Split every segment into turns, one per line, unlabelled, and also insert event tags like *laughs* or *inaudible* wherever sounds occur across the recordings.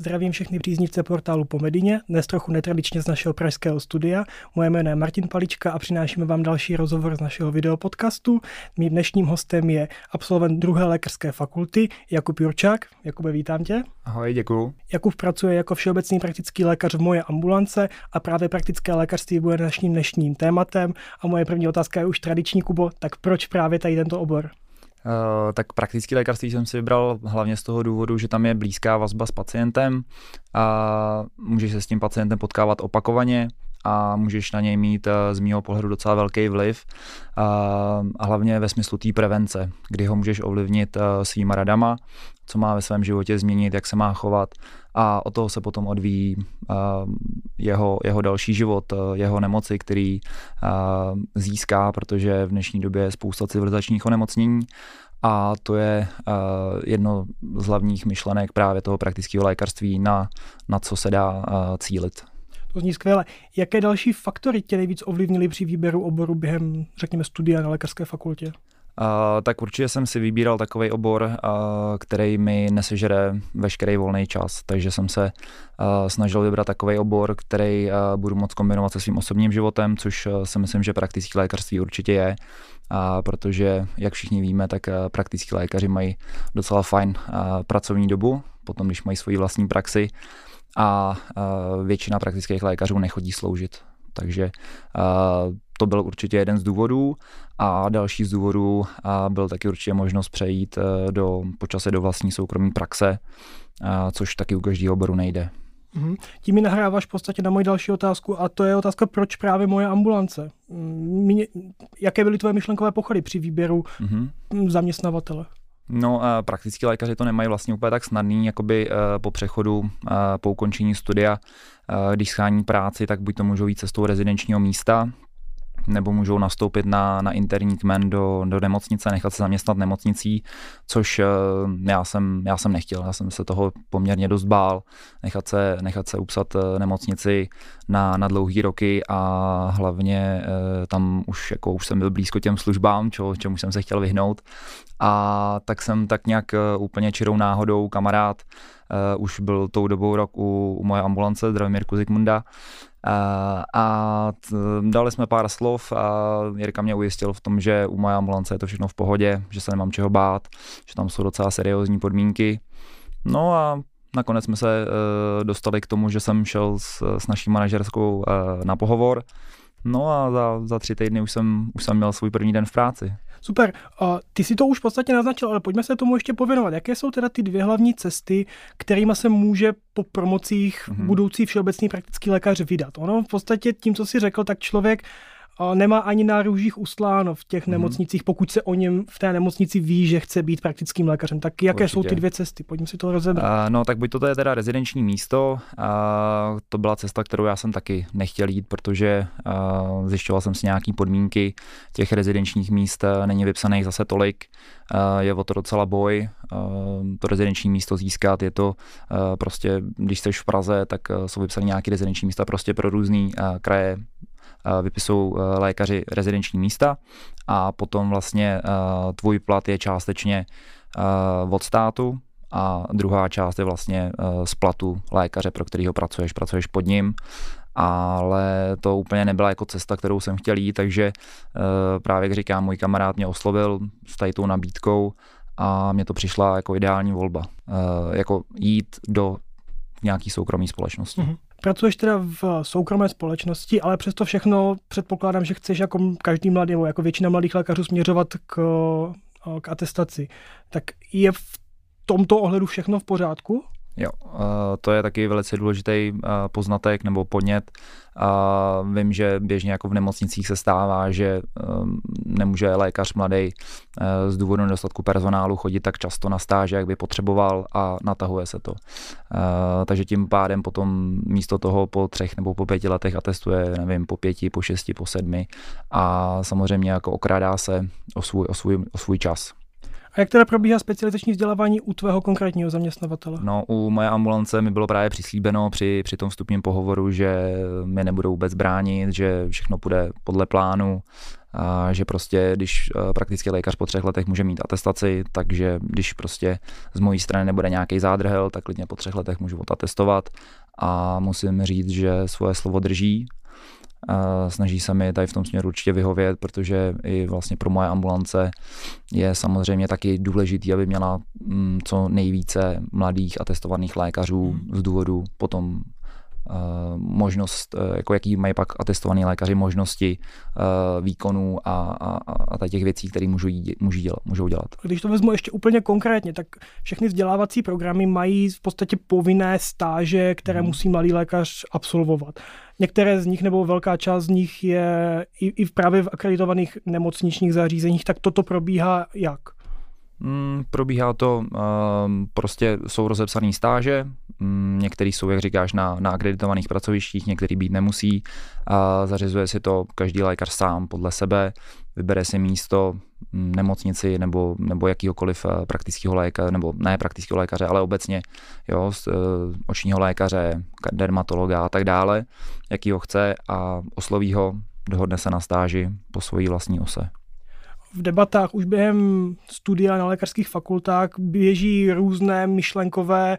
Zdravím všechny příznivce portálu Pomedině, dnes trochu netradičně z našeho pražského studia. Moje jméno je Martin Palička a přinášíme vám další rozhovor z našeho videopodcastu. Mým dnešním hostem je absolvent druhé lékařské fakulty Jakub Jurčák. Jakube, vítám tě.
Ahoj, děkuju.
Jakub pracuje jako všeobecný praktický lékař v moje ambulance a právě praktické lékařství bude naším dnešním tématem. A moje první otázka je už tradiční, Kubo, tak proč právě tady tento obor?
Uh, tak praktický lékařství jsem si vybral hlavně z toho důvodu, že tam je blízká vazba s pacientem a můžeš se s tím pacientem potkávat opakovaně a můžeš na něj mít eh, z mého pohledu docela velký vliv a hlavně ve smyslu té prevence, kdy ho můžeš ovlivnit eh, svýma radama, co má ve svém životě změnit, jak se má chovat a od toho se potom odvíjí jeho, jeho další život, jeho nemoci, který získá, protože v dnešní době je spousta civilizačních onemocnění a to je jedno z hlavních myšlenek právě toho praktického lékařství, na, na co se dá cílit.
To zní skvěle. Jaké další faktory tě nejvíc ovlivnily při výběru oboru během, řekněme, studia na lékařské fakultě?
Tak určitě jsem si vybíral takový obor, který mi nesežere veškerý volný čas, takže jsem se snažil vybrat takový obor, který budu moct kombinovat se svým osobním životem, což si myslím, že praktický lékařství určitě je, uh, protože, jak všichni víme, tak praktický lékaři mají docela fajn pracovní dobu, potom když mají svoji vlastní praxi a většina praktických lékařů nechodí sloužit. Takže to byl určitě jeden z důvodů a další z důvodů a byl taky určitě možnost přejít e, do, počase do vlastní soukromí praxe, a, což taky u každého oboru nejde.
Mm-hmm. Tím mi nahráváš v podstatě na moji další otázku a to je otázka, proč právě moje ambulance? Mě, jaké byly tvoje myšlenkové pochody při výběru mm-hmm. zaměstnavatele?
No, praktický lékaři to nemají vlastně úplně tak snadný, jakoby e, po přechodu, e, po ukončení studia, když schání práci, tak buď to můžou jít cestou rezidenčního místa, nebo můžou nastoupit na, na interní kmen do, do nemocnice, nechat se zaměstnat nemocnicí, což eh, já jsem, já jsem nechtěl. Já jsem se toho poměrně dost bál, nechat se, nechat se upsat eh, nemocnici na, na dlouhý roky a hlavně eh, tam už, jako, už jsem byl blízko těm službám, čo, čemu jsem se chtěl vyhnout. A tak jsem tak nějak úplně čirou náhodou kamarád, uh, už byl tou dobou rok u, u moje ambulance, Zdravomír Kuzikmunda, a, a t, dali jsme pár slov a Jirka mě ujistil v tom, že u moje ambulance je to všechno v pohodě, že se nemám čeho bát, že tam jsou docela seriózní podmínky. No a nakonec jsme se uh, dostali k tomu, že jsem šel s, s naší manažerskou uh, na pohovor. No a za, za tři týdny už jsem, už jsem měl svůj první den v práci.
Super. Uh, ty si to už v podstatě naznačil, ale pojďme se tomu ještě pověnovat. Jaké jsou teda ty dvě hlavní cesty, kterými se může po promocích mm-hmm. budoucí všeobecný praktický lékař vydat? Ono v podstatě tím, co si řekl, tak člověk nemá ani na růžích ustláno v těch mm. nemocnicích, pokud se o něm v té nemocnici ví, že chce být praktickým lékařem. Tak jaké Určitě. jsou ty dvě cesty? Pojďme si to rozebrat.
Uh, no, tak buď to je teda rezidenční místo, uh, to byla cesta, kterou já jsem taky nechtěl jít, protože uh, zjišťoval jsem si nějaké podmínky těch rezidenčních míst, není vypsaných zase tolik, uh, je o to docela boj, uh, to rezidenční místo získat, je to uh, prostě, když jsi v Praze, tak uh, jsou vypsané nějaké rezidenční místa prostě pro různé uh, kraje, vypisují eh, lékaři rezidenční místa a potom vlastně eh, tvůj plat je částečně eh, od státu a druhá část je vlastně z platu lékaře, pro kterého pracuješ, pracuješ pod ním ale to úplně nebyla jako cesta, kterou jsem chtěl jít, takže právě jak říkám, můj kamarád mě oslovil s tady tou nabídkou a mně to přišla jako ideální volba, jako jít do nějaký soukromý společnosti. Mm-hmm.
Pracuješ teda v soukromé společnosti, ale přesto všechno předpokládám, že chceš jako každý mladý, nebo jako většina mladých lékařů směřovat k, k atestaci. Tak je v tomto ohledu všechno v pořádku?
Jo, to je taky velice důležitý poznatek nebo podnět. Vím, že běžně jako v nemocnicích se stává, že um, nemůže lékař mladý z důvodu nedostatku personálu chodit tak často na stáže, jak by potřeboval a natahuje se to. Takže tím pádem potom místo toho po třech nebo po pěti letech atestuje, nevím, po pěti, po šesti, po sedmi a samozřejmě jako okrádá se o svůj, o svůj, o svůj čas.
A jak teda probíhá specializační vzdělávání u tvého konkrétního zaměstnavatele?
No, u moje ambulance mi bylo právě přislíbeno při, při tom vstupním pohovoru, že mi nebudou vůbec bránit, že všechno půjde podle plánu, a že prostě, když eh, praktický lékař po třech letech může mít atestaci, takže když prostě z mojí strany nebude nějaký zádrhel, tak klidně po třech letech můžu odatestovat a musím říct, že svoje slovo drží a snaží se mi tady v tom směru určitě vyhovět, protože i vlastně pro moje ambulance je samozřejmě taky důležitý, aby měla mm, co nejvíce mladých a testovaných lékařů hmm. z důvodu potom možnost, eh, jako jaký mají pak atestovaný lékaři možnosti eh, výkonů a, a, a těch věcí, které můžou, můžou, dělat, můžou dělat.
Když to vezmu ještě úplně konkrétně, tak všechny vzdělávací programy mají v podstatě povinné stáže, které hmm. musí mladý lékař absolvovat. Některé z nich nebo velká část z nich je i, i právě v akreditovaných nemocničních zařízeních, tak toto probíhá jak?
Mm, probíhá to, um, prostě jsou rozepsané stáže, některý jsou, jak říkáš, na, na akreditovaných pracovištích, některý být nemusí a zařizuje si to každý lékař sám podle sebe, vybere si místo mm, nemocnici nebo, nebo jakýhokoliv eh, praktického lékaře, nebo ne praktického lékaře, ale obecně jo, uh, očního lékaře, dermatologa a tak dále, jaký ho chce a osloví ho, dohodne se na stáži po svojí vlastní ose.
V debatách už během studia na lékařských fakultách běží různé myšlenkové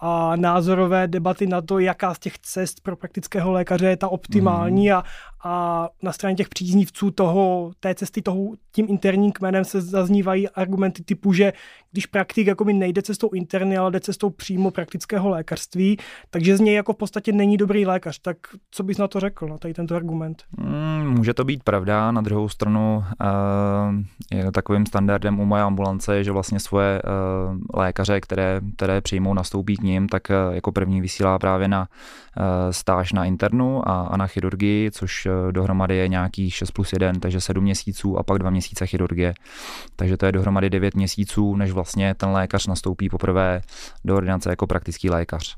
a názorové debaty na to, jaká z těch cest pro praktického lékaře je ta optimální mm. a, a na straně těch příznivců toho, té cesty toho, tím interním kmenem se zaznívají argumenty typu, že když praktik jako mi nejde cestou interny, ale jde cestou přímo praktického lékařství, takže z něj jako v podstatě není dobrý lékař. Tak co bys na to řekl, na tady tento argument?
Mm, může to být pravda, na druhou stranu uh, je takovým standardem u moje ambulance je, že vlastně svoje uh, lékaře, které, které přijmou, nastoupí k ním, tak uh, jako první vysílá právě na uh, stáž na internu a, a na chirurgii, což uh, dohromady je nějakých 6 plus 1, takže 7 měsíců a pak 2 měsíce chirurgie. Takže to je dohromady 9 měsíců, než vlastně ten lékař nastoupí poprvé do ordinace jako praktický lékař.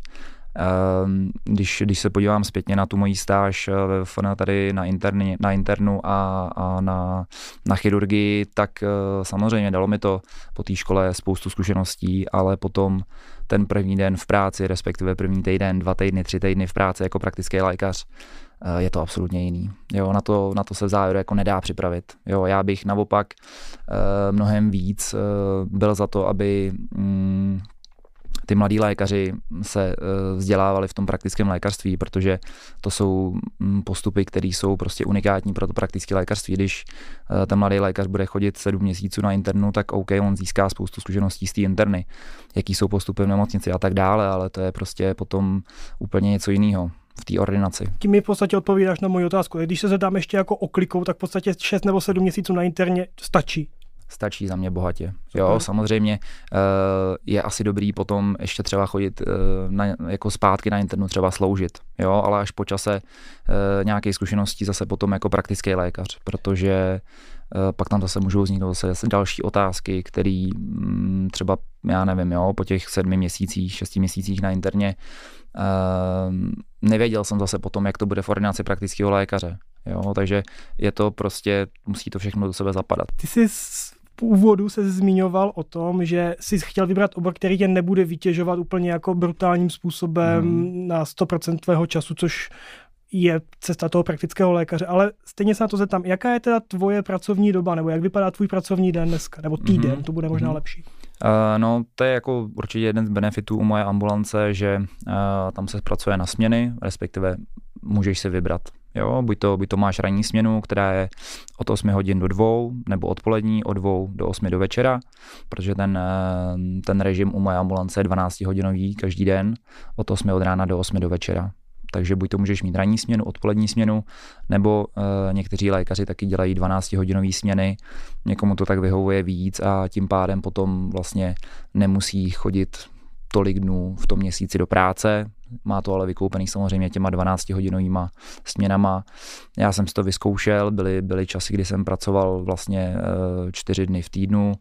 Ehm, když, když se podívám zpětně na tu moji stáž eh, tady na, interni, na internu a, a na, na chirurgii, tak eh, samozřejmě dalo mi to po té škole spoustu zkušeností, ale potom ten první den v práci, respektive první týden, dva týdny, tři týdny v práci jako praktický lékař, eh, je to absolutně jiný. Jo, na to, na to se v závěru jako nedá připravit. Jo, já bych naopak mnohem víc byl za to, aby mm, ty mladí lékaři se eh, vzdělávali v tom praktickém lékařství, protože to jsou mm, postupy, které jsou prostě unikátní pro to praktické lékařství. Když eh, ten mladý lékař bude chodit sedm měsíců na internu, tak OK, on získá spoustu zkušeností z té interny, jaký jsou postupy v nemocnici a tak dále, ale to je prostě potom úplně něco jiného v té ordinaci.
Tím mi v podstatě odpovídáš na moji otázku. Když se zadám ještě jako oklikou, tak v podstatě 6 nebo 7 měsíců na interně stačí
stačí za mě bohatě. Super. Jo, samozřejmě uh, je asi dobrý potom ještě třeba chodit uh, na, jako zpátky na internu třeba sloužit, jo, ale až po čase uh, nějaké zkušenosti zase potom jako praktický lékař, protože pak tam zase můžou vzniknout zase další otázky, které mm, třeba, já nevím, jo, po těch sedmi měsících, šesti měsících na interně nevěděl jsem zase potom, jak to bude v ordinaci praktického lékaře. Jo, takže je to prostě, musí to všechno do sebe zapadat.
Ty jsi úvodu se zmiňoval o tom, že jsi chtěl vybrat obor, který tě nebude vytěžovat úplně jako brutálním způsobem mm. na 100% tvého času, což je cesta toho praktického lékaře, ale stejně se na to zeptám, jaká je teda tvoje pracovní doba, nebo jak vypadá tvůj pracovní den dneska, nebo týden, mm-hmm. to bude možná mm-hmm. lepší.
Uh, no, to je jako určitě jeden z benefitů u moje ambulance, že uh, tam se pracuje na směny, respektive můžeš si vybrat Jo, buď to, buď to máš ranní směnu, která je od 8 hodin do 2, nebo odpolední od 2 do 8 do večera, protože ten, eh, ten režim u moje ambulance je 12 hodinový každý den, od 8 od rána do 8 do večera. Takže buď to můžeš mít ranní směnu, odpolední směnu, nebo uh, někteří lékaři taky dělají 12 hodinové směny, někomu to tak vyhovuje víc a tím pádem potom vlastně nemusí chodit tolik dnů v tom měsíci do práce, má to ale vykoupený samozřejmě těma 12 hodinovýma směnama. Já jsem si to vyzkoušel, byly, byly časy, kdy jsem pracoval vlastně eh, čtyři dny v týdnu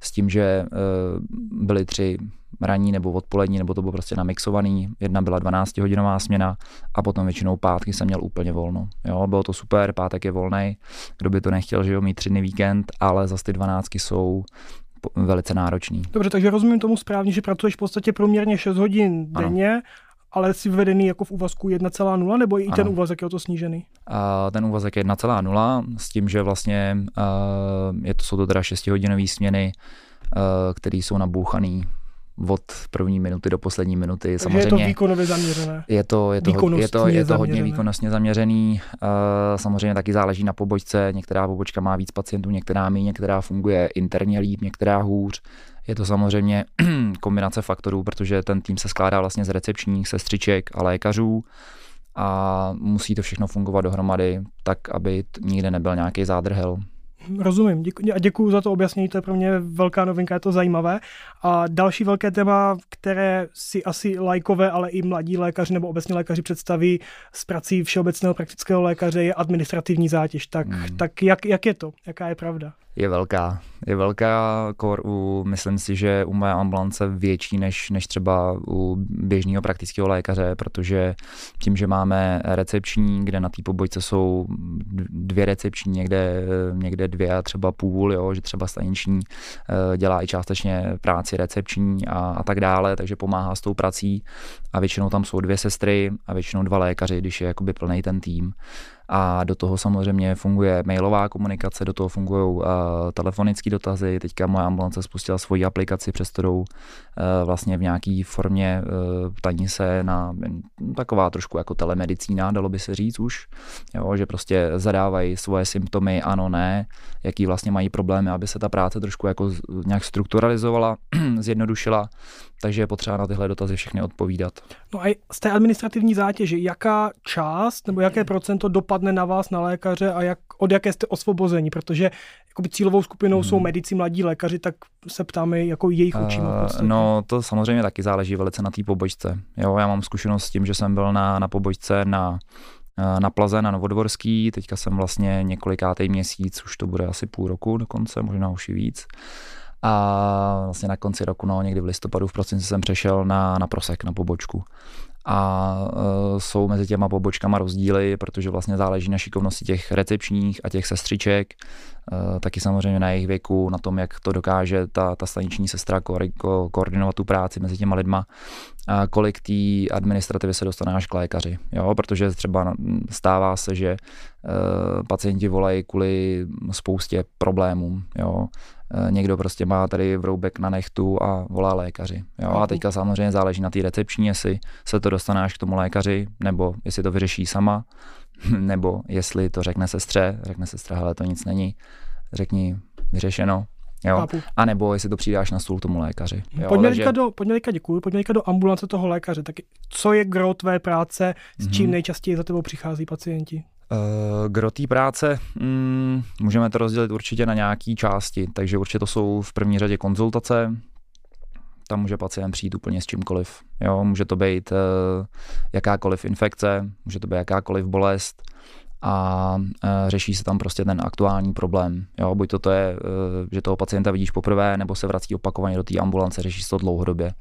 s tím, že eh, byly tři ranní nebo odpolední, nebo to bylo prostě namixovaný. Jedna byla 12 hodinová směna a potom většinou pátky jsem měl úplně volno. Jo, bylo to super, pátek je volný, kdo by to nechtěl, že jo, mít tři dny víkend, ale zase ty 12 jsou velice náročný.
Dobře, takže rozumím tomu správně, že pracuješ v podstatě průměrně 6 hodin denně, ano ale si vedený jako v úvazku 1,0 nebo i ano. ten úvazek je o to snížený?
A ten úvazek je 1,0 s tím, že vlastně uh, je to, jsou to teda 6-hodinové směny, uh, které jsou nabouchané od první minuty do poslední minuty.
Takže samozřejmě, je to výkonově zaměřené.
Je to, je to, je to, je to hodně výkonnostně zaměřený. Uh, samozřejmě taky záleží na pobočce. Některá pobočka má víc pacientů, některá méně, některá funguje interně líp, některá hůř. Je to samozřejmě *clears throat* kombinace faktorů, protože ten tým se skládá vlastně z recepčních, sestřiček a lékařů a musí to všechno fungovat dohromady, tak aby nikde nebyl nějaký zádrhel.
Rozumím děkuji, a děkuji za to objasnění, to je pro mě velká novinka, je to zajímavé. A další velké téma, které si asi lajkové, ale i mladí lékaři nebo obecně lékaři představí s prací všeobecného praktického lékaře, je administrativní zátěž. Tak, hmm. tak jak, jak je to? Jaká je pravda?
Je velká. Je velká, kor u, myslím si, že u mé ambulance větší než, než třeba u běžného praktického lékaře, protože tím, že máme recepční, kde na té pobojce jsou dvě recepční, někde, někde dvě a třeba půl, jo, že třeba staniční eh, dělá i částečně práci recepční a, a tak dále, takže pomáhá s tou prací a většinou tam jsou dvě sestry a většinou dva lékaři, když je jakoby plný ten tým a do toho samozřejmě funguje mailová komunikace, do toho fungují uh, telefonické dotazy. Teďka moje ambulance spustila svoji aplikaci, přes kterou uh, vlastně v nějaké formě uh, ptaní se na taková trošku jako telemedicína, dalo by se říct už, jo, že prostě zadávají svoje symptomy, ano, ne, jaký vlastně mají problémy, aby se ta práce trošku jako nějak strukturalizovala, *clears throat* zjednodušila, takže je potřeba na tyhle dotazy všechny odpovídat.
No a z té administrativní zátěže, jaká část nebo jaké procento dopadne na vás, na lékaře a jak, od jaké jste osvobození, protože jakoby cílovou skupinou hmm. jsou medici, mladí lékaři, tak se ptáme jako jejich očima.
Uh, no to samozřejmě taky záleží velice na té pobočce. Jo, já mám zkušenost s tím, že jsem byl na, na pobočce na na Plaze, na Novodvorský, teďka jsem vlastně několikátý měsíc, už to bude asi půl roku dokonce, možná už i víc. A vlastně na konci roku, no někdy v listopadu, v prosinci jsem přešel na, na Prosek, na pobočku a uh, jsou mezi těma pobočkama rozdíly, protože vlastně záleží na šikovnosti těch recepčních a těch sestřiček, uh, taky samozřejmě na jejich věku, na tom, jak to dokáže ta, ta staniční sestra ko, ko, koordinovat tu práci mezi těma lidma, kolik té administrativy se dostane až k lékaři, jo? protože třeba stává se, že uh, pacienti volají kvůli spoustě problémům, jo? Eh, někdo prostě má tady vroubek na nechtu a volá lékaři. Jo? A teďka samozřejmě záleží na té recepční, jestli se to dostane až k tomu lékaři, nebo jestli to vyřeší sama, *laughs* nebo jestli to řekne sestře, řekne sestra, hele, to nic není, řekni vyřešeno, Jo? A nebo jestli to přijde až na stůl tomu lékaři. Jo?
Pojďme, Takže... do, pojďme děkuji, pojďme do ambulance toho lékaře. Tak co je gro tvé práce, s čím mm-hmm. nejčastěji za tebou přichází pacienti?
Uh, gro té práce, mm, můžeme to rozdělit určitě na nějaké části, takže určitě to jsou v první řadě konzultace, tam může pacient přijít úplně s čímkoliv. Jo, může to být uh, jakákoliv infekce, může to být jakákoliv bolest a uh, řeší se tam prostě ten aktuální problém. Jo, buď to, to je, uh, že toho pacienta vidíš poprvé, nebo se vrací opakovaně do té ambulance, řeší se to dlouhodobě.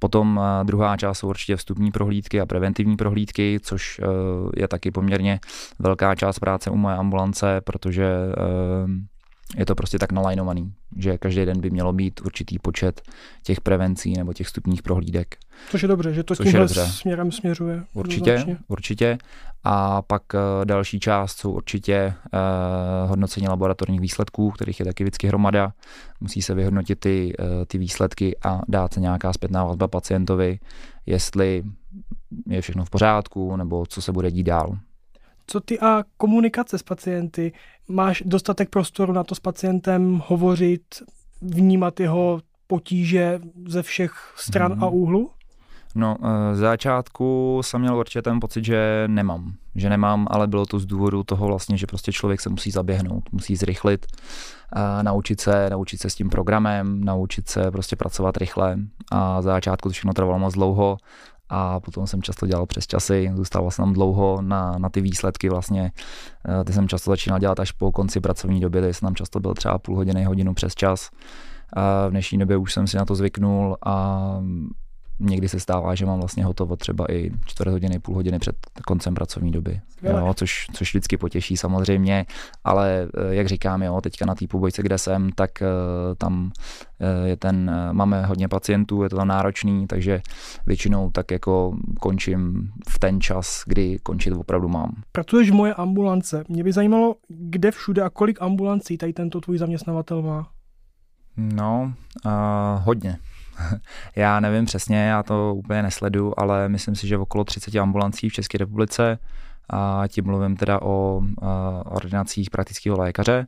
Potom eh, druhá část jsou určitě vstupní prohlídky a preventivní prohlídky, což je taky poměrně velká část práce u moje ambulance, protože je to prostě tak nalajnovaný, že každý den by mělo být určitý počet těch prevencí nebo těch vstupních prohlídek.
Což je dobře, že to tímhle směrem směřuje.
Určitě, značně. určitě. A pak uh, další část jsou určitě uh, hodnocení laboratorních výsledků, kterých je taky vždycky hromada. Musí se vyhodnotit ty, uh, ty výsledky a dát se nějaká zpětná vazba pacientovi, jestli je všechno v pořádku nebo co se bude dít dál.
Co ty a komunikace s pacienty? Máš dostatek prostoru na to s pacientem hovořit, vnímat jeho potíže ze všech stran mm. a úhlu?
No, eh, z začátku jsem měl určitě ten pocit, že nemám. Že nemám, ale bylo to z důvodu toho vlastně, že prostě člověk se musí zaběhnout, musí zrychlit, a naučit se, naučit se s tím programem, naučit se prostě pracovat rychle. A za začátku to všechno trvalo moc dlouho a potom jsem často dělal přes časy, zůstával jsem tam dlouho na, na ty výsledky vlastně. Eh, ty jsem často začínal dělat až po konci pracovní doby, takže jsem tam často byl třeba půl hodiny, hodinu přes čas. A v dnešní době už jsem si na to zvyknul a někdy se stává, že mám vlastně hotovo třeba i čtvrt hodiny, půl hodiny před koncem pracovní doby, jo, což, což vždycky potěší samozřejmě, ale eh, jak říkám, jo, teďka na té půbojce, kde jsem, tak uh, tam uh, je ten, máme hodně pacientů, je to tam náročný, takže většinou tak jako končím v ten čas, kdy končit opravdu mám.
Pracuješ v moje ambulance. Mě by zajímalo, kde všude a kolik ambulancí tady tento tvůj zaměstnavatel má?
No, uh, hodně. *laughs* já nevím přesně, já to úplně nesledu, ale myslím si, že okolo 30 ambulancí v České republice a tím mluvím teda o ordinacích praktického lékaře.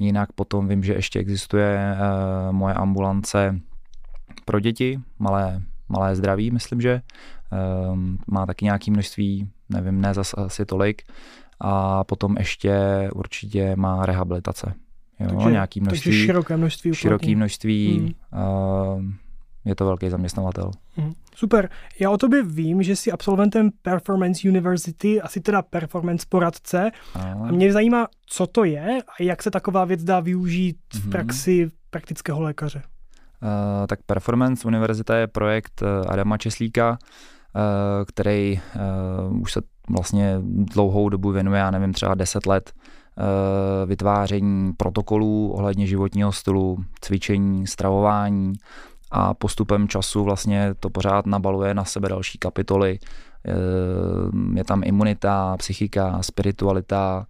Jinak potom vím, že ještě existuje uh, moje ambulance pro děti, malé, malé zdraví, myslím, že um, má taky nějaké množství, nevím, ne zase asi tolik. A potom ještě určitě má rehabilitace. Jo, takže, nějaký množství,
takže široké množství.
Široké množství. Hmm. Uh, je to velký zaměstnavatel.
Hmm. Super. Já o tobě vím, že jsi absolventem Performance University, asi teda performance poradce. A mě zajímá, co to je a jak se taková věc dá využít v mhm. praxi praktického lékaře.
Uh, tak Performance Univerzita je projekt uh, Adama Česlíka, uh, který uh, už se vlastně dlouhou dobu věnuje, já nevím, třeba 10 let vytváření protokolů ohledně životního stylu, cvičení, stravování a postupem času vlastně to pořád nabaluje na sebe další kapitoly. Je tam imunita, psychika, spiritualita,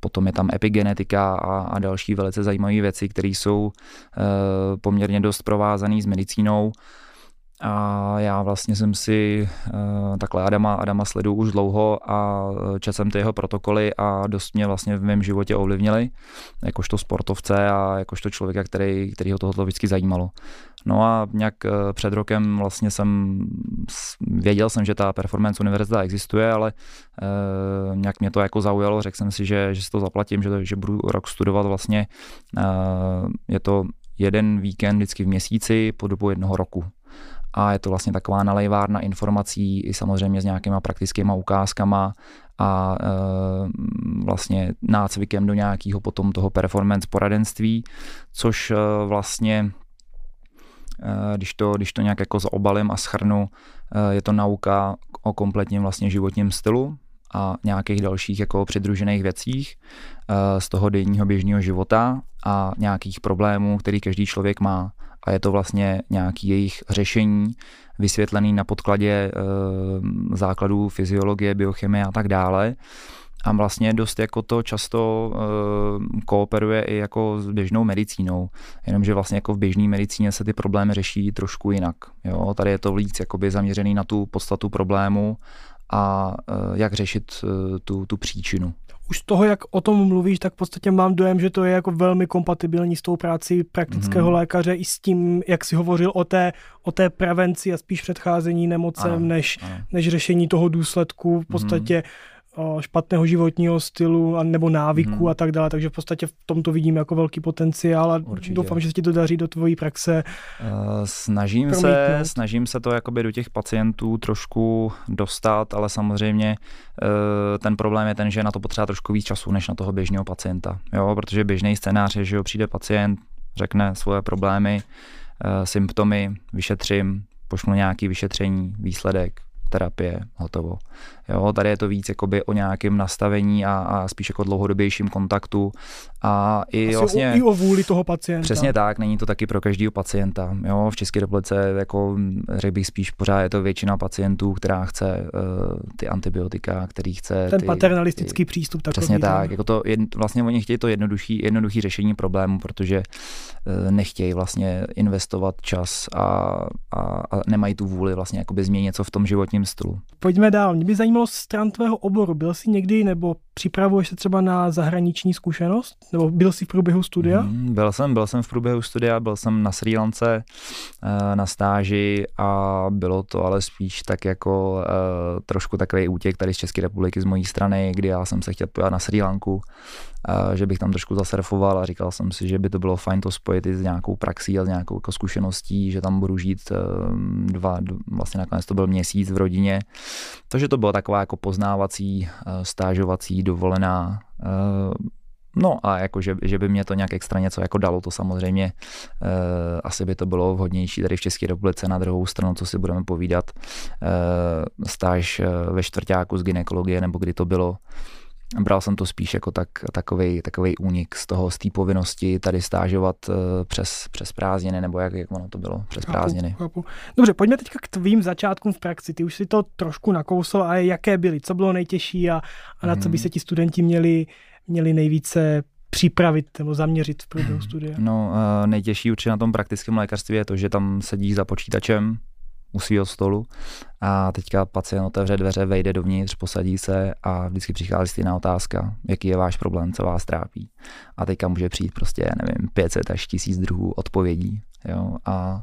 potom je tam epigenetika a, další velice zajímavé věci, které jsou poměrně dost provázané s medicínou a já vlastně jsem si uh, takhle Adama, Adama sledu už dlouho a eh, četl jsem ty jeho protokoly a dost mě vlastně v mém životě ovlivnili, jakožto sportovce a jakožto člověka, který, který ho tohoto vždycky zajímalo. No a nějak uh, před rokem vlastně jsem, věděl jsem, že ta Performance Univerzita existuje, ale nějak mě to jako zaujalo, řekl jsem si, že, že si to zaplatím, že, že budu rok studovat vlastně. Je to jeden víkend vždycky v měsíci po dobu jednoho roku a je to vlastně taková nalejvárna informací i samozřejmě s nějakýma praktickýma ukázkama a e, vlastně nácvikem do nějakého potom toho performance poradenství, což e, vlastně e, když to, když to nějak jako zaobalím a schrnu, e, je to nauka o kompletním vlastně životním stylu a nějakých dalších jako přidružených věcích e, z toho denního běžného života a nějakých problémů, který každý člověk má a je to vlastně nějaký jejich řešení vysvětlený na podkladě e, základů fyziologie, biochemie a tak dále. A vlastně dost jako to často e, kooperuje i jako s běžnou medicínou, jenomže vlastně jako v běžné medicíně se ty problémy řeší trošku jinak. Jo? Tady je to víc jakoby zaměřený na tu podstatu problému a e, jak řešit e, tu, tu příčinu
už z toho, jak o tom mluvíš, tak v podstatě mám dojem, že to je jako velmi kompatibilní s tou práci praktického mm-hmm. lékaře i s tím, jak si hovořil o té, o té prevenci a spíš předcházení nemocem, ano, než, ano. než řešení toho důsledku. V podstatě mm-hmm špatného životního stylu a nebo návyku hmm. a tak dále, takže v podstatě v tomto vidím jako velký potenciál a Určitě. doufám, že se ti to daří do tvojí praxe.
Uh, snažím promítnout. se, snažím se to jakoby do těch pacientů trošku dostat, ale samozřejmě uh, ten problém je ten, že na to potřeba trošku víc času než na toho běžného pacienta, jo, protože běžný scénář je, že jo, přijde pacient, řekne svoje problémy, uh, symptomy, vyšetřím, pošlu nějaký vyšetření, výsledek, terapie, hotovo. Jo, tady je to víc jakoby o nějakém nastavení a, a spíš jako dlouhodobějším kontaktu a i
Asi
vlastně...
O, I o vůli toho pacienta.
Přesně tak, není to taky pro každého pacienta. Jo, v České republice jako řekl bych spíš pořád je to většina pacientů, která chce uh, ty antibiotika, který chce...
Ten
ty,
paternalistický ty, přístup
takový. Přesně tak, jako to, jed, vlastně oni chtějí to jednoduchý, jednoduchý řešení problému, protože uh, nechtějí vlastně investovat čas a, a, a nemají tu vůli vlastně jakoby změnit něco v tom životním stylu.
Pojďme dál. Mě by zajímalo stran tvého oboru. Byl jsi někdy nebo připravuješ se třeba na zahraniční zkušenost? Nebo byl jsi v průběhu studia?
Mm, byl jsem, byl jsem v průběhu studia, byl jsem na Sri Lance eh, na stáži a bylo to ale spíš tak jako eh, trošku takový útěk tady z České republiky z mojí strany, kdy já jsem se chtěl podívat na Sri Lanku že bych tam trošku zasurfoval a říkal jsem si, že by to bylo fajn to spojit i s nějakou praxí a s nějakou jako zkušeností, že tam budu žít dva, vlastně nakonec to byl měsíc v rodině. Takže to byla taková jako poznávací, eh, stážovací, dovolená. Eh, No a jako, že, že by mě to nějak extra něco jako dalo, to samozřejmě uh, asi by to bylo vhodnější tady v České republice. Na druhou stranu, co si budeme povídat, uh, stáž uh, ve čtvrtáku z ginekologie, nebo kdy to bylo, bral jsem to spíš jako tak, takový, takový únik z toho, z té povinnosti tady stážovat uh, přes, přes prázdniny, nebo jak, jak ono to bylo, přes chápu, prázdniny.
Chápu. Dobře, pojďme teďka k tvým začátkům v praxi. Ty už si to trošku nakousl, ale jaké byly, co bylo nejtěžší a, a na co by mhm. se ti studenti měli, měli nejvíce připravit nebo zaměřit v průběhu *clears throat* studia?
No, uh, nejtěžší určitě na tom praktickém lékařství je to, že tam sedí za počítačem, u svého stolu a teďka pacient otevře dveře, vejde dovnitř, posadí se a vždycky přichází stejná otázka, jaký je váš problém, co vás trápí. A teďka může přijít prostě, nevím, 500 až 1000 druhů odpovědí. Jo? A, a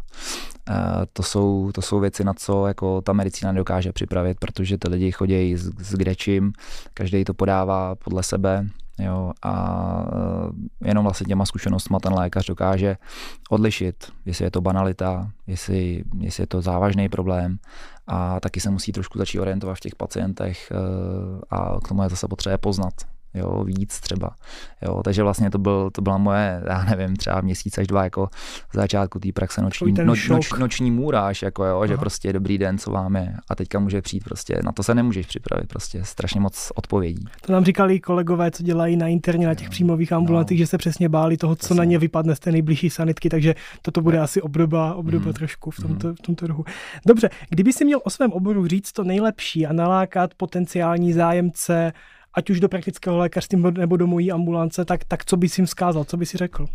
to, jsou, to jsou věci, na co jako ta medicína nedokáže připravit, protože ty lidi chodí s, s kdečím, každý to podává podle sebe, Jo, a eh, jenom vlastně těma zkušenostmi ten lékař dokáže odlišit, jestli je to banalita, jestli, jestli je to závažný problém a taky se musí trošku začít orientovat v těch pacientech eh, a k tomu je zase potřeba poznat jo, víc třeba. Jo, takže vlastně to, byl, to byla moje, já nevím, třeba měsíc až dva jako v začátku té praxe noční, noč, noč, noční můráž, jako jo, Aha. že prostě dobrý den, co vám je a teďka může přijít prostě, na to se nemůžeš připravit, prostě strašně moc odpovědí.
To nám říkali kolegové, co dělají na interně na těch no, příjmových ambulantích, no. že se přesně báli toho, co Přesně. na ně vypadne z té nejbližší sanitky, takže toto bude asi obdoba, obdoba mm. trošku v tomto, mm. v tomto ruchu. Dobře, kdyby si měl o svém oboru říct to nejlepší a nalákat potenciální zájemce ať už do praktického lékařství nebo do mojí ambulance, tak, tak co bys jim vzkázal, co bys si řekl?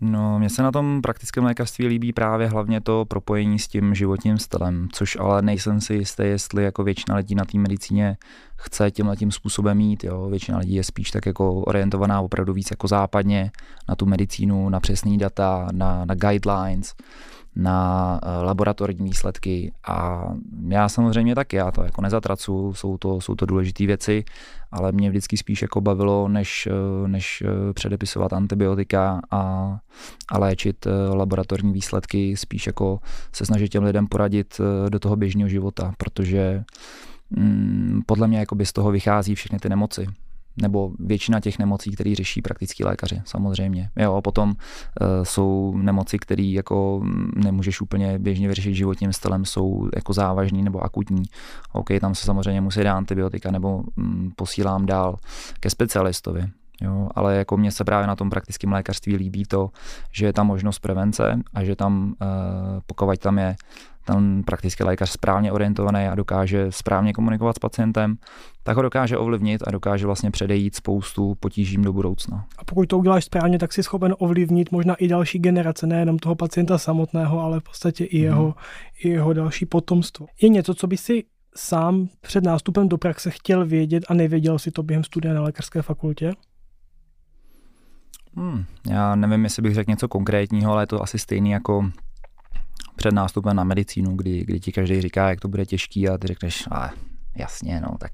No, mně se na tom praktickém lékařství líbí právě hlavně to propojení s tím životním stylem, což ale nejsem si jistý, jestli jako většina lidí na té medicíně chce tímhle tím způsobem mít. Jo. Většina lidí je spíš tak jako orientovaná opravdu víc jako západně na tu medicínu, na přesný data, na, na guidelines na eh, laboratorní výsledky a já samozřejmě taky, já to jako nezatracu, jsou to, jsou to důležité věci, ale mě vždycky spíš jako bavilo, než, eh, než eh, předepisovat antibiotika a, a léčit laboratorní výsledky, spíš jako se snažit těm lidem poradit do toho běžného života, protože mm, podle mě z toho vychází všechny ty nemoci nebo většina těch nemocí, které řeší praktický lékaři, samozřejmě. Jo, a potom uh, jsou nemoci, které jako mm, nemůžeš úplně běžně vyřešit životním stylem, jsou jako závažný nebo akutní. OK, tam se samozřejmě musí dát antibiotika nebo um, posílám dál ke specialistovi. Jo, ale jako mně se právě na tom praktickém lékařství líbí to, že je tam možnost prevence a že tam, uh, pokud tam je ten praktický lékař správně orientovaný a dokáže správně komunikovat s pacientem, tak ho dokáže ovlivnit a dokáže vlastně předejít spoustu potížím do budoucna.
A pokud to uděláš správně, tak si schopen ovlivnit možná i další generace, nejenom toho pacienta samotného, ale v podstatě i jeho, hmm. i jeho další potomstvo. Je něco, co by si sám před nástupem do praxe chtěl vědět a nevěděl si to během studia na lékařské fakultě?
Hmm, já nevím, jestli bych řekl něco konkrétního, ale je to asi stejný jako před nástupem na medicínu, kdy, kdy ti každý říká, jak to bude těžký a ty řekneš, a jasně, no, tak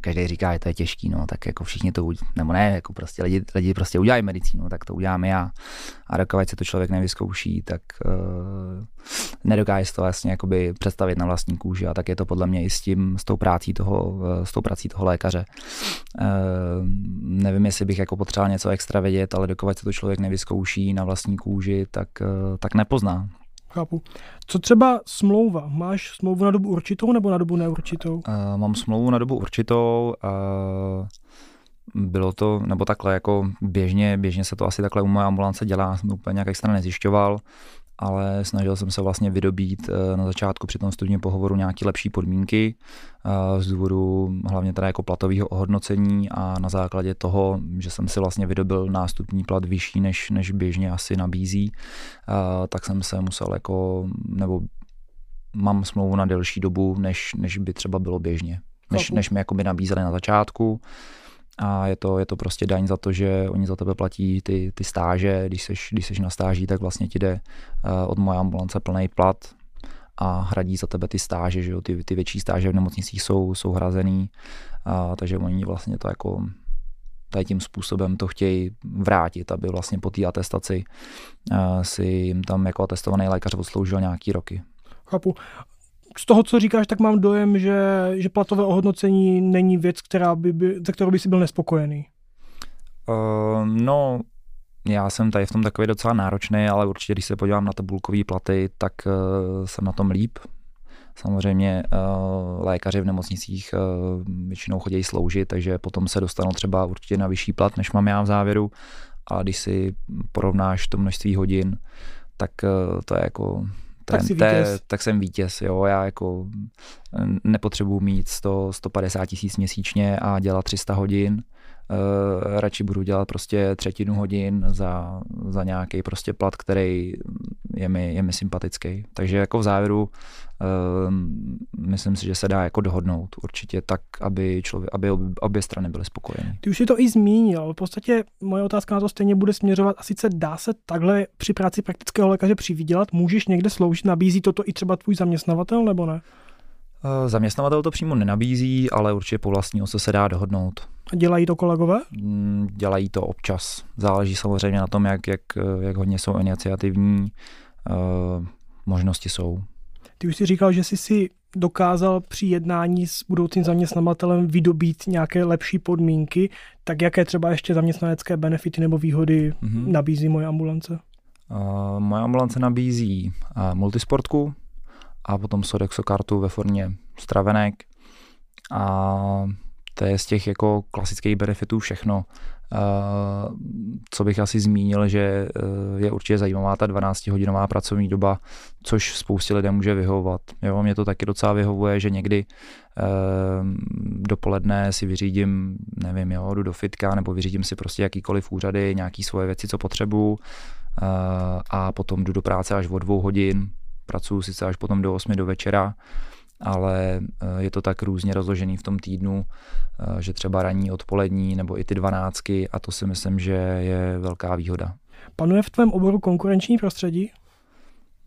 každý říká, že to je těžký, no, tak jako všichni to, nebo ne, jako prostě lidi, lidi prostě udělají medicínu, tak to udělám já. A dokud se to člověk nevyzkouší, tak uh, nedokáže to vlastně jakoby představit na vlastní kůži a tak je to podle mě i s tím, s tou prací toho, uh, s tou prací toho lékaře. Uh, nevím, jestli bych jako potřeboval něco extra vědět, ale dokud se to člověk nevyzkouší na vlastní kůži, tak, uh, tak nepozná.
Chápu. Co třeba smlouva? Máš smlouvu na dobu určitou nebo na dobu neurčitou? Uh,
mám smlouvu na dobu určitou. Uh, bylo to, nebo takhle, jako běžně, běžně se to asi takhle u moje ambulance dělá, jsem to úplně nějak extra nezjišťoval ale snažil jsem se vlastně vydobít eh, na začátku při tom studním pohovoru nějaké lepší podmínky eh, z důvodu hlavně teda jako platového ohodnocení a na základě toho, že jsem si vlastně vydobil nástupní plat vyšší, než, než běžně asi nabízí, eh, tak jsem se musel jako, nebo mám smlouvu na delší dobu, než, než by třeba bylo běžně. Než, než mi jako by nabízeli na začátku a je to, je to prostě daň za to, že oni za tebe platí ty, ty stáže, když seš, když seš na stáží, tak vlastně ti jde uh, od moje ambulance plný plat a hradí za tebe ty stáže, že jo? Ty, ty větší stáže v nemocnicích jsou, jsou hrazený, uh, takže oni vlastně to jako tady tím způsobem to chtějí vrátit, aby vlastně po té atestaci uh, si jim tam jako atestovaný lékař odsloužil nějaký roky.
Chápu z toho, co říkáš, tak mám dojem, že, že platové ohodnocení není věc, která by, by, za kterou by si byl nespokojený.
Uh, no, já jsem tady v tom takový docela náročný, ale určitě, když se podívám na tabulkové platy, tak uh, jsem na tom líp. Samozřejmě uh, lékaři v nemocnicích uh, většinou chodí sloužit, takže potom se dostanou třeba určitě na vyšší plat, než mám já v závěru. A když si porovnáš to množství hodin, tak uh, to je jako
ten, tak, te,
tak jsem vítěz, jo, já jako nepotřebuji mít 100, 150 tisíc měsíčně a dělat 300 hodin, Uh, radši budu dělat prostě třetinu hodin za, za nějaký prostě plat, který je mi, je mi sympatický. Takže jako v závěru uh, myslím si, že se dá jako dohodnout určitě tak, aby, člověk, aby obě, obě strany byly spokojeny.
Ty už si to i zmínil. V podstatě moje otázka na to stejně bude směřovat. A sice dá se takhle při práci praktického lékaře přivydělat? Můžeš někde sloužit? Nabízí toto i třeba tvůj zaměstnavatel nebo ne?
Uh, zaměstnavatel to přímo nenabízí, ale určitě po vlastního se dá dohodnout.
A dělají to kolegové?
Mm, dělají to občas. Záleží samozřejmě na tom, jak, jak, jak hodně jsou iniciativní. Uh, možnosti jsou.
Ty už si říkal, že jsi si dokázal při jednání s budoucím zaměstnavatelem vydobít nějaké lepší podmínky, tak jaké třeba ještě zaměstnanecké benefity nebo výhody mm-hmm. nabízí moje ambulance?
Uh, moje ambulance nabízí uh, multisportku a potom Sodexo kartu ve formě stravenek a to je z těch jako klasických benefitů všechno. Uh, co bych asi zmínil, že uh, je určitě zajímavá ta 12-hodinová pracovní doba, což spoustě lidem může vyhovovat. Jo, mě to taky docela vyhovuje, že někdy uh, dopoledne si vyřídím, nevím, jo, jdu do fitka nebo vyřídím si prostě jakýkoliv úřady, nějaký svoje věci, co potřebuju a potom jdu do práce až o dvou hodin, pracuji sice až potom do 8 do večera, ale eh, je to tak různě rozložený v tom týdnu, eh, že třeba ranní, odpolední nebo i ty dvanáctky a to si myslím, že je velká výhoda.
Panuje v tvém oboru konkurenční prostředí?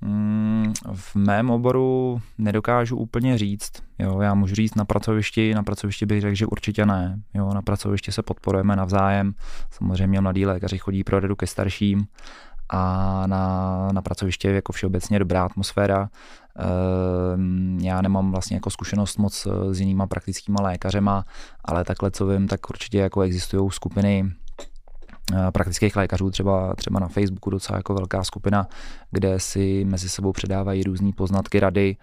Mm, v mém oboru nedokážu úplně říct. Jo, já můžu říct na pracovišti, na pracovišti bych řekl, že určitě ne. Jo, na pracovišti se podporujeme navzájem. Samozřejmě mladí lékaři chodí pro radu ke starším, a na, na pracovišti je jako všeobecně dobrá atmosféra. Ehm, já nemám vlastně jako zkušenost moc eh, s jinýma praktickýma lékařema, ale takhle co vím, tak určitě jako existují skupiny eh, praktických lékařů, třeba, třeba na Facebooku docela jako velká skupina, kde si mezi sebou předávají různé poznatky, rady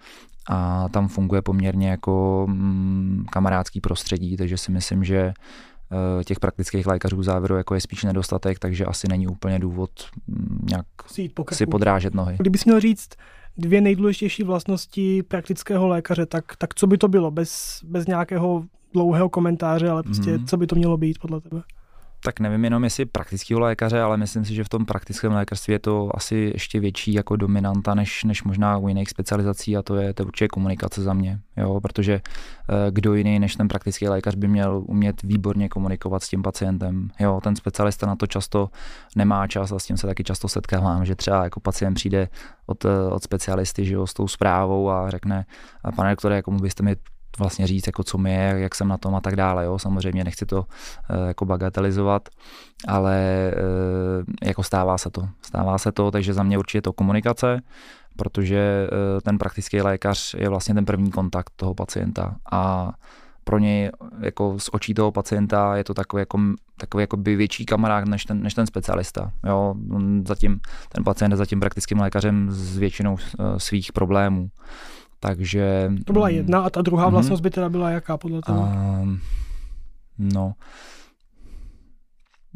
a tam funguje poměrně jako mm, kamarádský prostředí, takže si myslím, že Eh, těch praktických lékařů závěru jako je spíš nedostatek, takže asi není úplně důvod mm, nějak si, si podrážet nohy.
Kdybys měl říct dvě nejdůležitější vlastnosti praktického lékaře, tak, tak co by to bylo bez, bez nějakého dlouhého komentáře, ale prostě mm-hmm. co by to mělo být podle tebe?
Tak nevím jenom jestli praktického lékaře, ale myslím si, že v tom praktickém lékařství je to asi ještě větší jako dominanta než, než možná u jiných specializací a to je, to určitě komunikace za mě, jo, protože eh, kdo jiný než ten praktický lékař by měl umět výborně komunikovat s tím pacientem, jo, ten specialista na to často nemá čas a s tím se taky často setkávám, že třeba jako pacient přijde od, eh, od specialisty, že jo, s tou zprávou a řekne, pane doktore, jako byste mi vlastně říct, jako co mi je, jak jsem na tom a tak dále. Jo. Samozřejmě nechci to uh, jako bagatelizovat, ale uh, jako stává se to. Stává se to, takže za mě určitě to komunikace, protože uh, ten praktický lékař je vlastně ten první kontakt toho pacienta a pro něj jako z očí toho pacienta je to takový jako, takový jako by větší kamarád než ten, než ten specialista. Jo? zatím, ten pacient je zatím praktickým lékařem s většinou svých problémů. Takže...
To byla mm, jedna a ta druhá mm-hmm. vlastnost by teda byla jaká podle toho? Um,
no,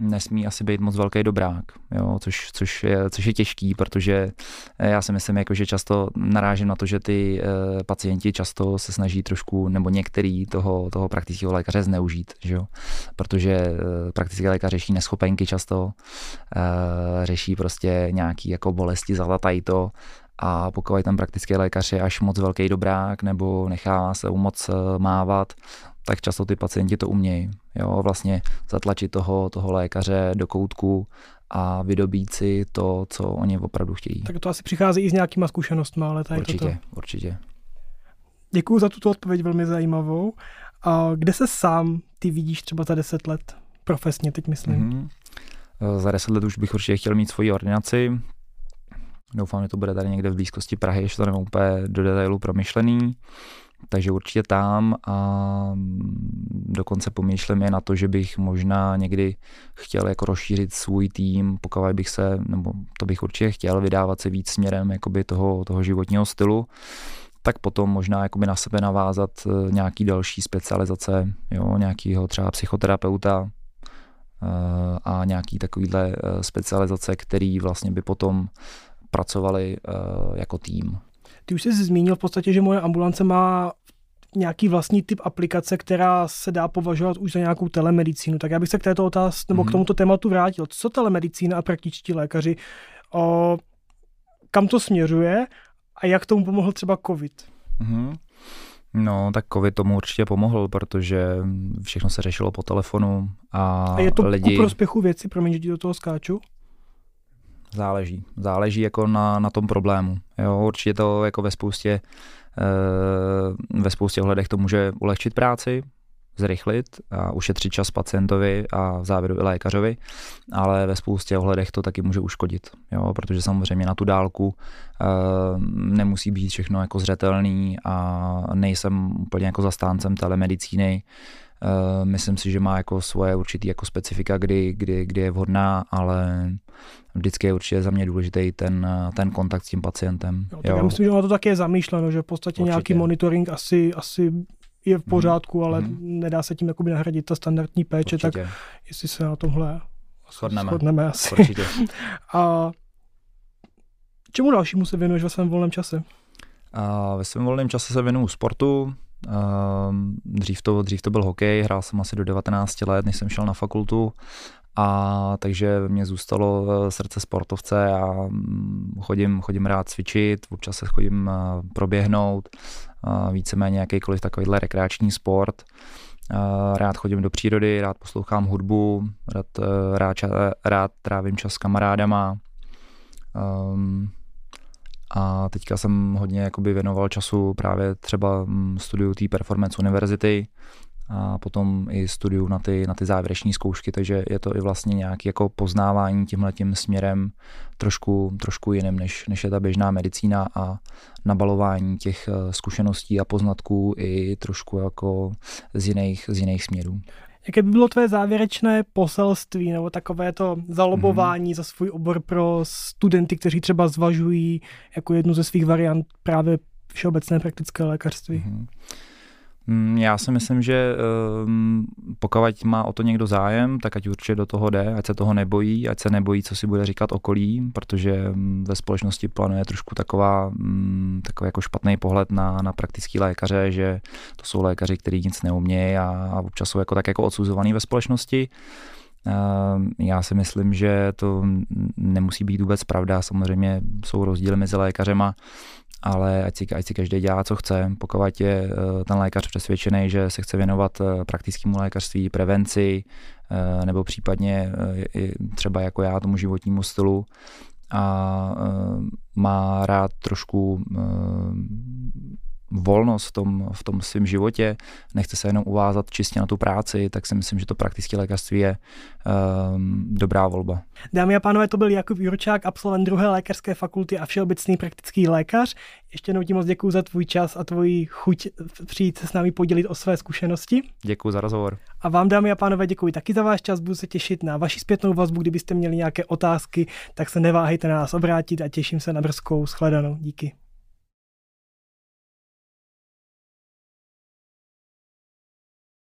nesmí asi být moc velký dobrák, jo, což, což, je, což je těžký, protože já si myslím, jako, že často narážím na to, že ty e, pacienti často se snaží trošku, nebo některý toho, toho praktického lékaře zneužít, že jo? protože e, praktický lékař řeší neschopenky často, e, řeší prostě nějaký jako bolesti, zalatají to a pokud ten praktický lékař je až moc velký dobrák nebo nechá se moc eh, mávat, tak často ty pacienti to umějí. Jo, vlastně zatlačit toho, toho lékaře do koutku a vydobít si to, co oni opravdu chtějí.
Tak to asi přichází i s nějakýma zkušenostmi, ale tady
Určitě,
toto.
určitě.
Děkuji za tuto odpověď, velmi zajímavou. A kde se sám ty vidíš třeba za deset let? Profesně teď myslím. Mm-hmm.
Za deset let už bych určitě chtěl mít svoji ordinaci, Doufám, že to bude tady někde v blízkosti Prahy, ještě to nemám úplně do detailu promyšlený. takže určitě tam a dokonce pomýšlím je na to, že bych možná někdy chtěl jako rozšířit svůj tým, pokud bych se, nebo to bych určitě chtěl, vydávat se víc směrem jakoby toho, toho životního stylu, tak potom možná jakoby na sebe navázat eh, nějaký další specializace, jo, nějakýho třeba psychoterapeuta, eh, a nějaký takovýhle eh, specializace, který vlastně by potom pracovali jako tým.
Ty už jsi zmínil v podstatě, že moje ambulance má nějaký vlastní typ aplikace, která se dá považovat už za nějakou telemedicínu. Tak já bych se k této otázce nebo mm. k mhm. tomuto tématu vrátil. Co telemedicína a praktičtí lékaři, o, kam to směřuje a jak tomu pomohl třeba COVID? Mm.
No, tak COVID tomu určitě pomohl, protože všechno se řešilo po telefonu a,
a je to
lidi...
ku prospěchu věci, promiň, že do toho skáču?
Záleží. Záleží jako na, na tom problému. Jo, určitě to jako ve spoustě, e, ve spoustě ohledech to může ulehčit práci, zrychlit a ušetřit čas pacientovi a v závěru i lékařovi, ale ve spoustě ohledech to taky může uškodit, jo, protože samozřejmě na tu dálku e, nemusí být všechno jako zřetelný a nejsem úplně jako zastáncem telemedicíny, myslím si, že má jako svoje určitý jako specifika, kdy, kdy, kdy je vhodná, ale vždycky je určitě za mě důležitý ten, ten kontakt s tím pacientem.
Jo, tak jo. Já myslím, že ono to taky je zamýšleno, že v podstatě určitě. nějaký monitoring asi, asi je v pořádku, mm. ale mm. nedá se tím jakoby nahradit ta standardní péče, určitě. tak jestli se na tomhle
shodneme,
shodneme asi.
Určitě. *laughs*
A čemu dalšímu se věnuješ ve svém volném čase?
A ve svém volném čase se věnuju sportu, dřív to, dřív to byl hokej, hrál jsem asi do 19 let, než jsem šel na fakultu a takže mě zůstalo eh, srdce sportovce a mm, chodím, chodím rád cvičit, občas se chodím eh, proběhnout, víceméně jakýkoliv takovýhle rekreační sport. Rád chodím do přírody, rád poslouchám hudbu, rád, eh, rád, rád trávím čas s kamarádama. Um, a teďka jsem hodně jakoby věnoval času právě třeba mm, studiu té Performance University a potom i studiu na ty, na ty závěreční zkoušky, takže je to i vlastně nějaké jako poznávání tímhle tím směrem trošku, trošku jiným, než, než je ta běžná medicína a nabalování těch eh, zkušeností a poznatků i trošku jako z jiných, z jiných směrů.
Jaké by bylo tvé závěrečné poselství nebo takové to zalobování mm-hmm. za svůj obor pro studenty, kteří třeba zvažují jako jednu ze svých variant právě všeobecné praktické lékařství? Mm-hmm.
Mm, já si myslím, že um, pokud má o to někdo zájem, tak ať určitě do toho jde, ať se toho nebojí, ať se nebojí, co si bude říkat okolí, protože um, ve společnosti plánuje trošku taková, um, takový jako špatný pohled na, na praktický lékaře, že to jsou lékaři, kteří nic neumějí a, a občas jsou jako tak jako odsuzovaný ve společnosti. Já si myslím, že to nemusí být vůbec pravda. Samozřejmě jsou rozdíly mezi lékařema ale ať si, ať si každý dělá, co chce. Pokud je eh, ten lékař přesvědčený, že se chce věnovat eh, praktickému lékařství, prevenci, eh, nebo případně třeba jako já tomu životnímu stylu a má rád trošku volnost v tom, v tom svém životě, nechce se jenom uvázat čistě na tu práci, tak si myslím, že to praktické lékařství je um, dobrá volba.
Dámy a pánové, to byl Jakub Jurčák, absolvent druhé lékařské fakulty a všeobecný praktický lékař. Ještě jednou ti moc děkuji za tvůj čas a tvoji chuť přijít se s námi podělit o své zkušenosti.
Děkuji za rozhovor.
A vám, dámy a pánové, děkuji taky za váš čas. Budu se těšit na vaši zpětnou vazbu. Kdybyste měli nějaké otázky, tak se neváhejte na nás obrátit a těším se na brzkou shledanou. Díky.